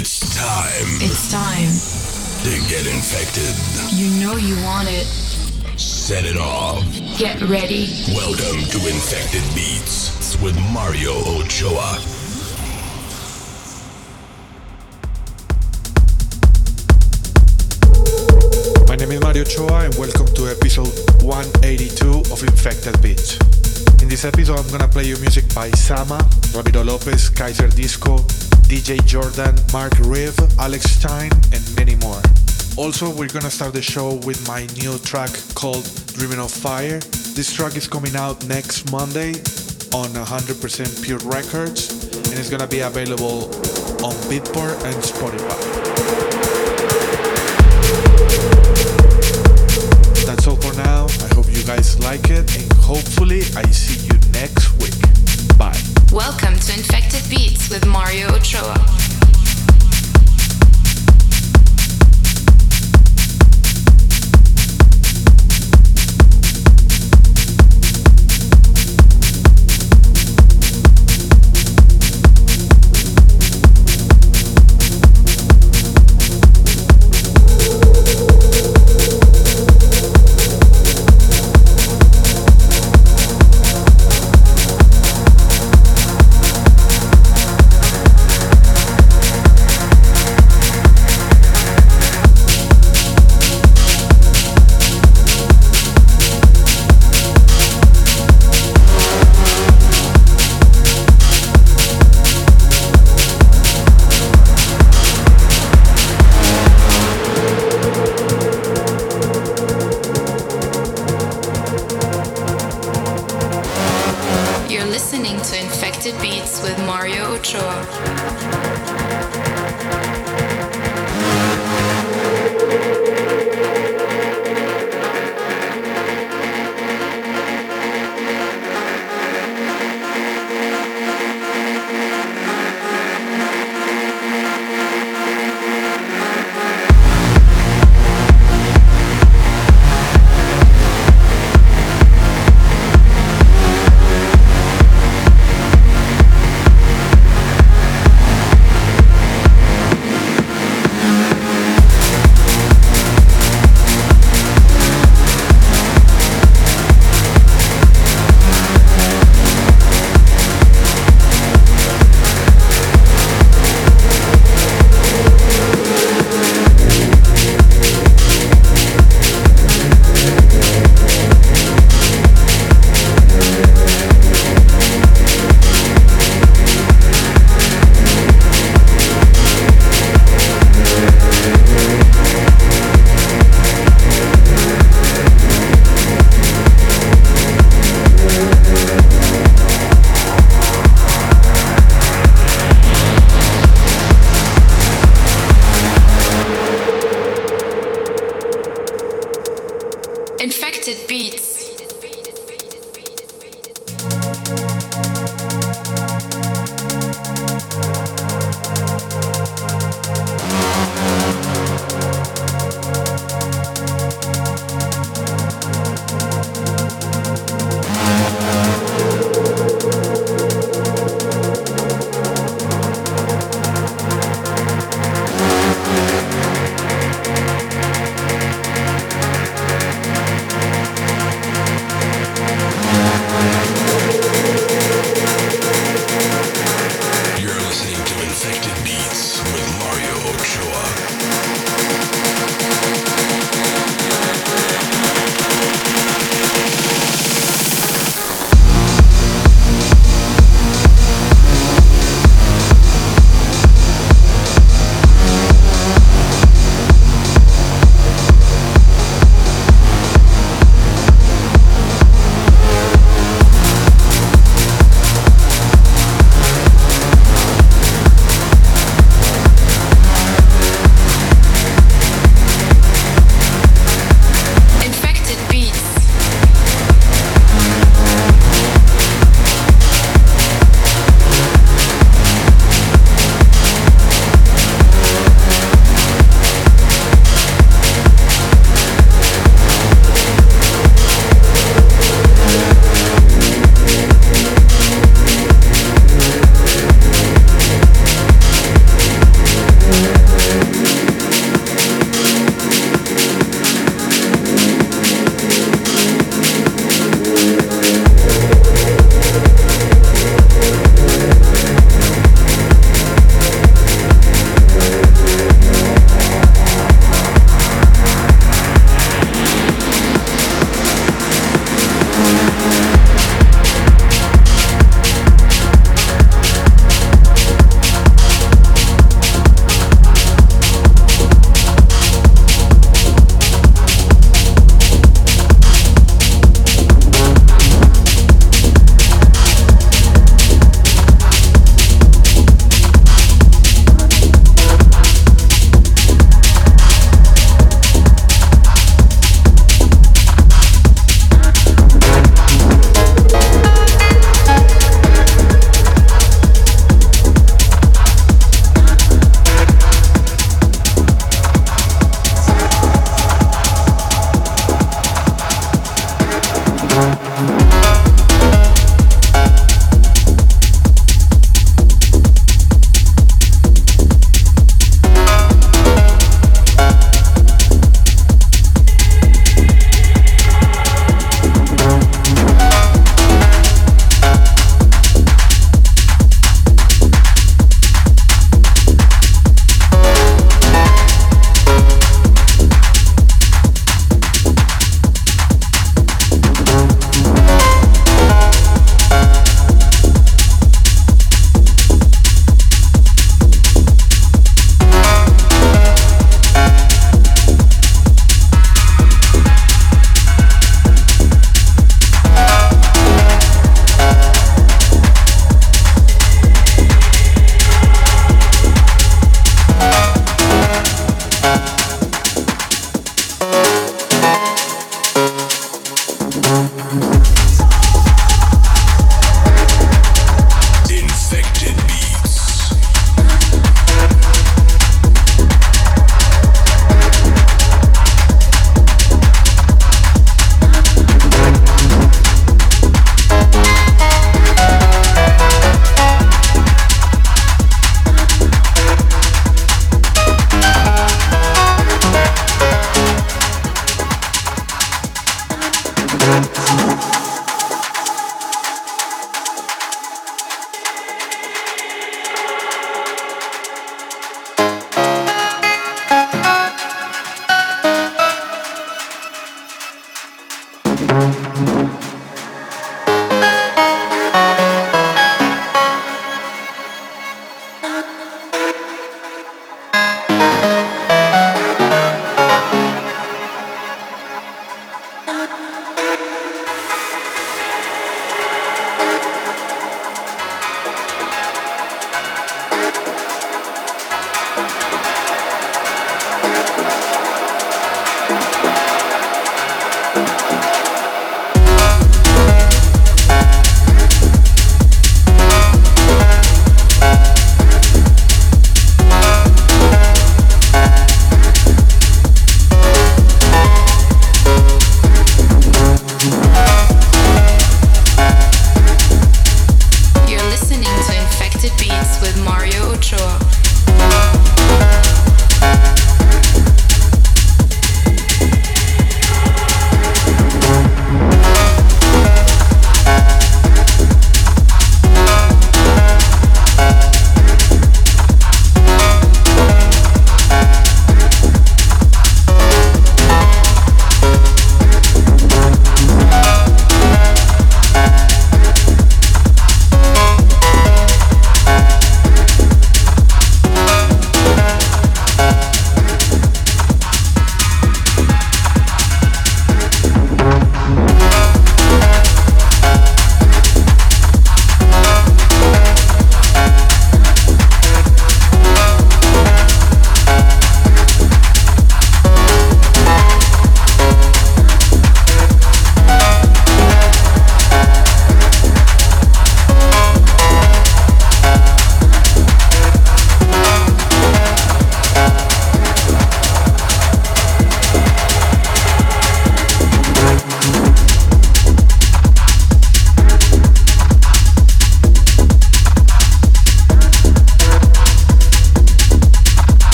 It's time It's time. to get infected. You know you want it. Set it off. Get ready. Welcome to Infected Beats with Mario Ochoa. My name is Mario Ochoa and welcome to episode 182 of Infected Beats. In this episode I'm gonna play you music by Sama, Ramiro Lopez, Kaiserdisco, DJ Jordan, Mark Reeve, Alex Stein, and many more. Also, we're gonna start the show with my new track called Dreaming of Fire. This track is coming out next Monday on 100% Pure Records and it's gonna be available on Beatport and Spotify. That's all for now. I hope you guys like it and hopefully I see Welcome to Infected Beats with Mario Ochoa.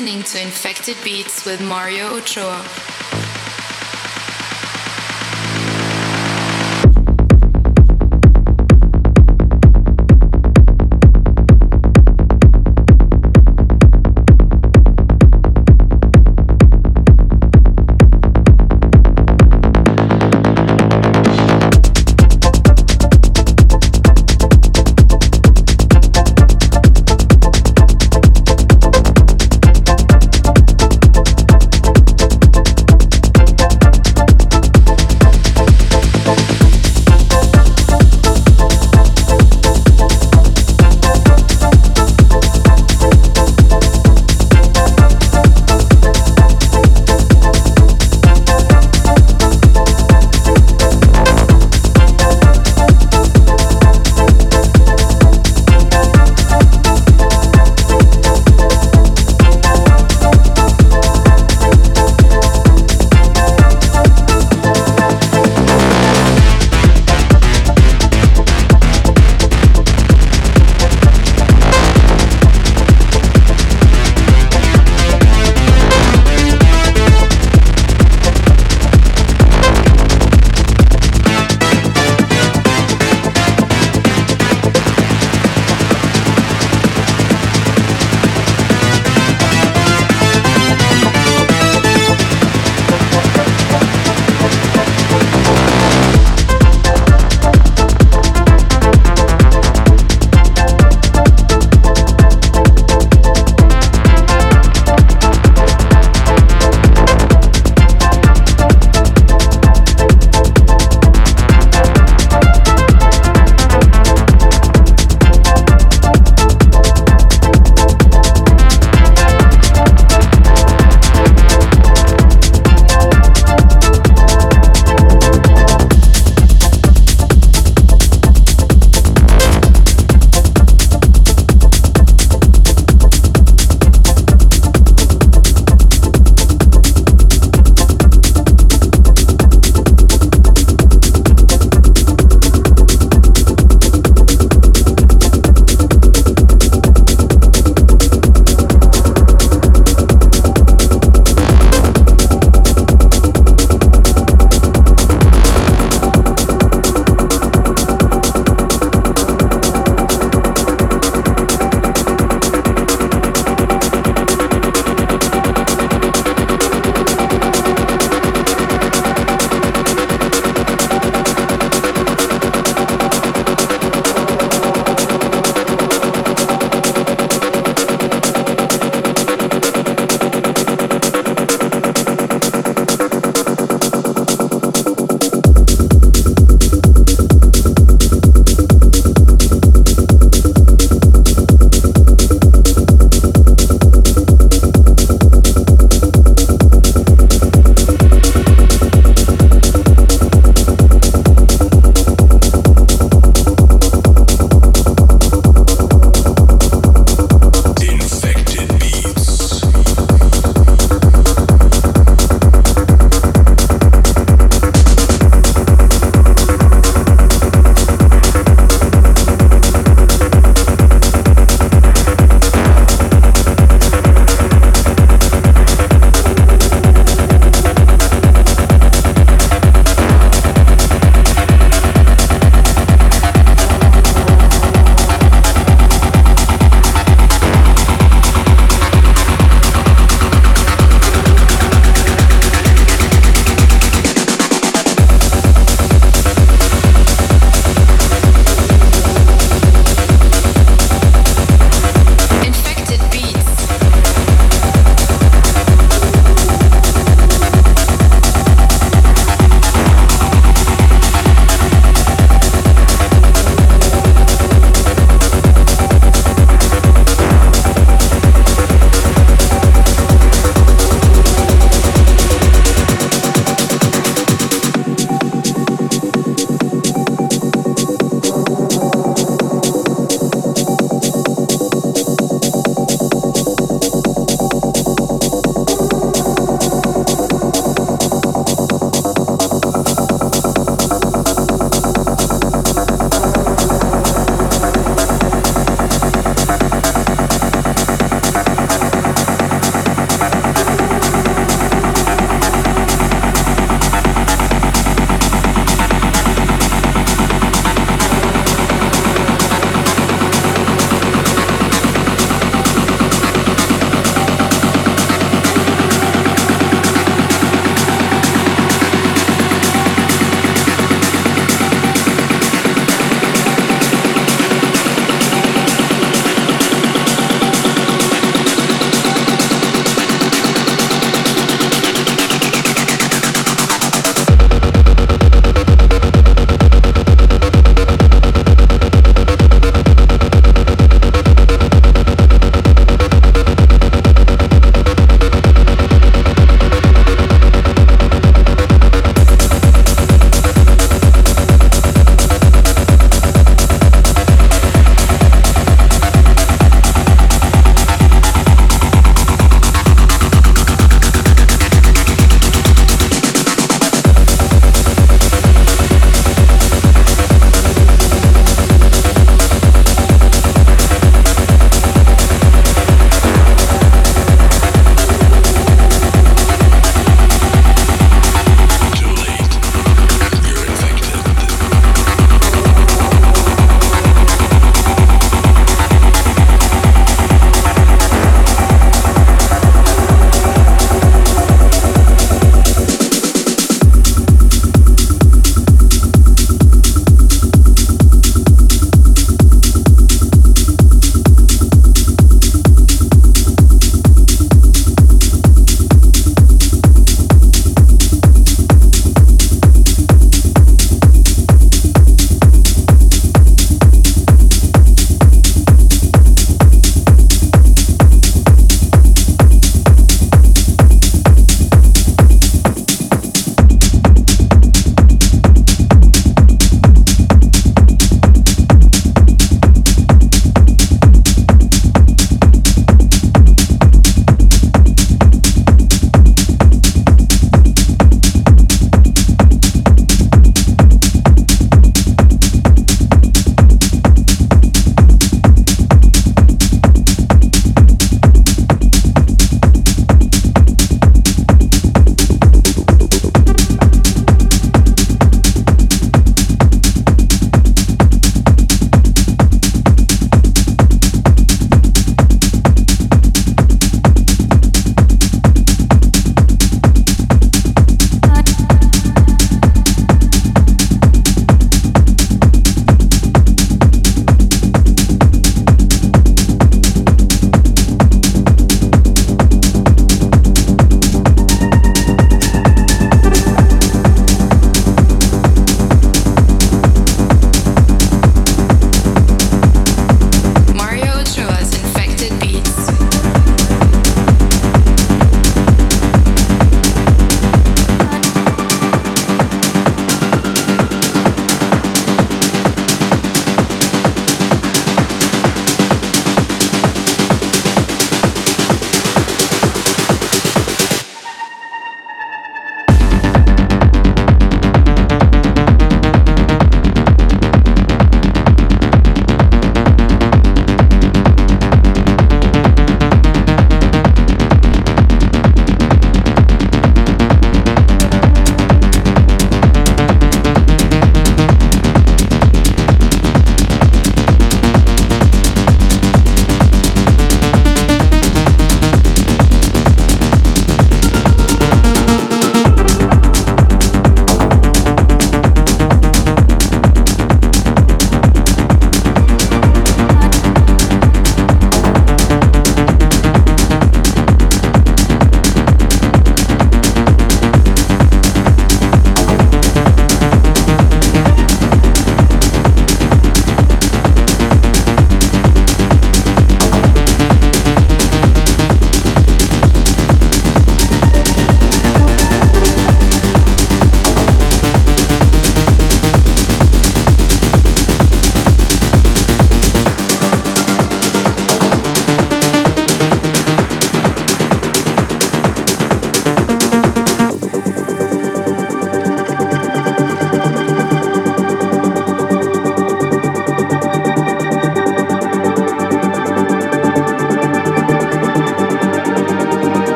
Listening to Infected Beats with Mario Ochoa.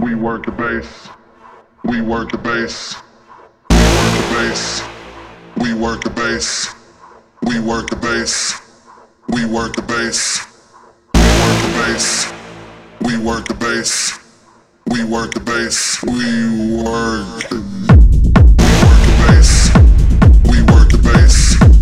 We work the bass. We work the bass. We work the bass. We work the bass. We work the bass. We work the bass. We work the bass. We work the bass. We work a bass. We work. the bass. We work the bass.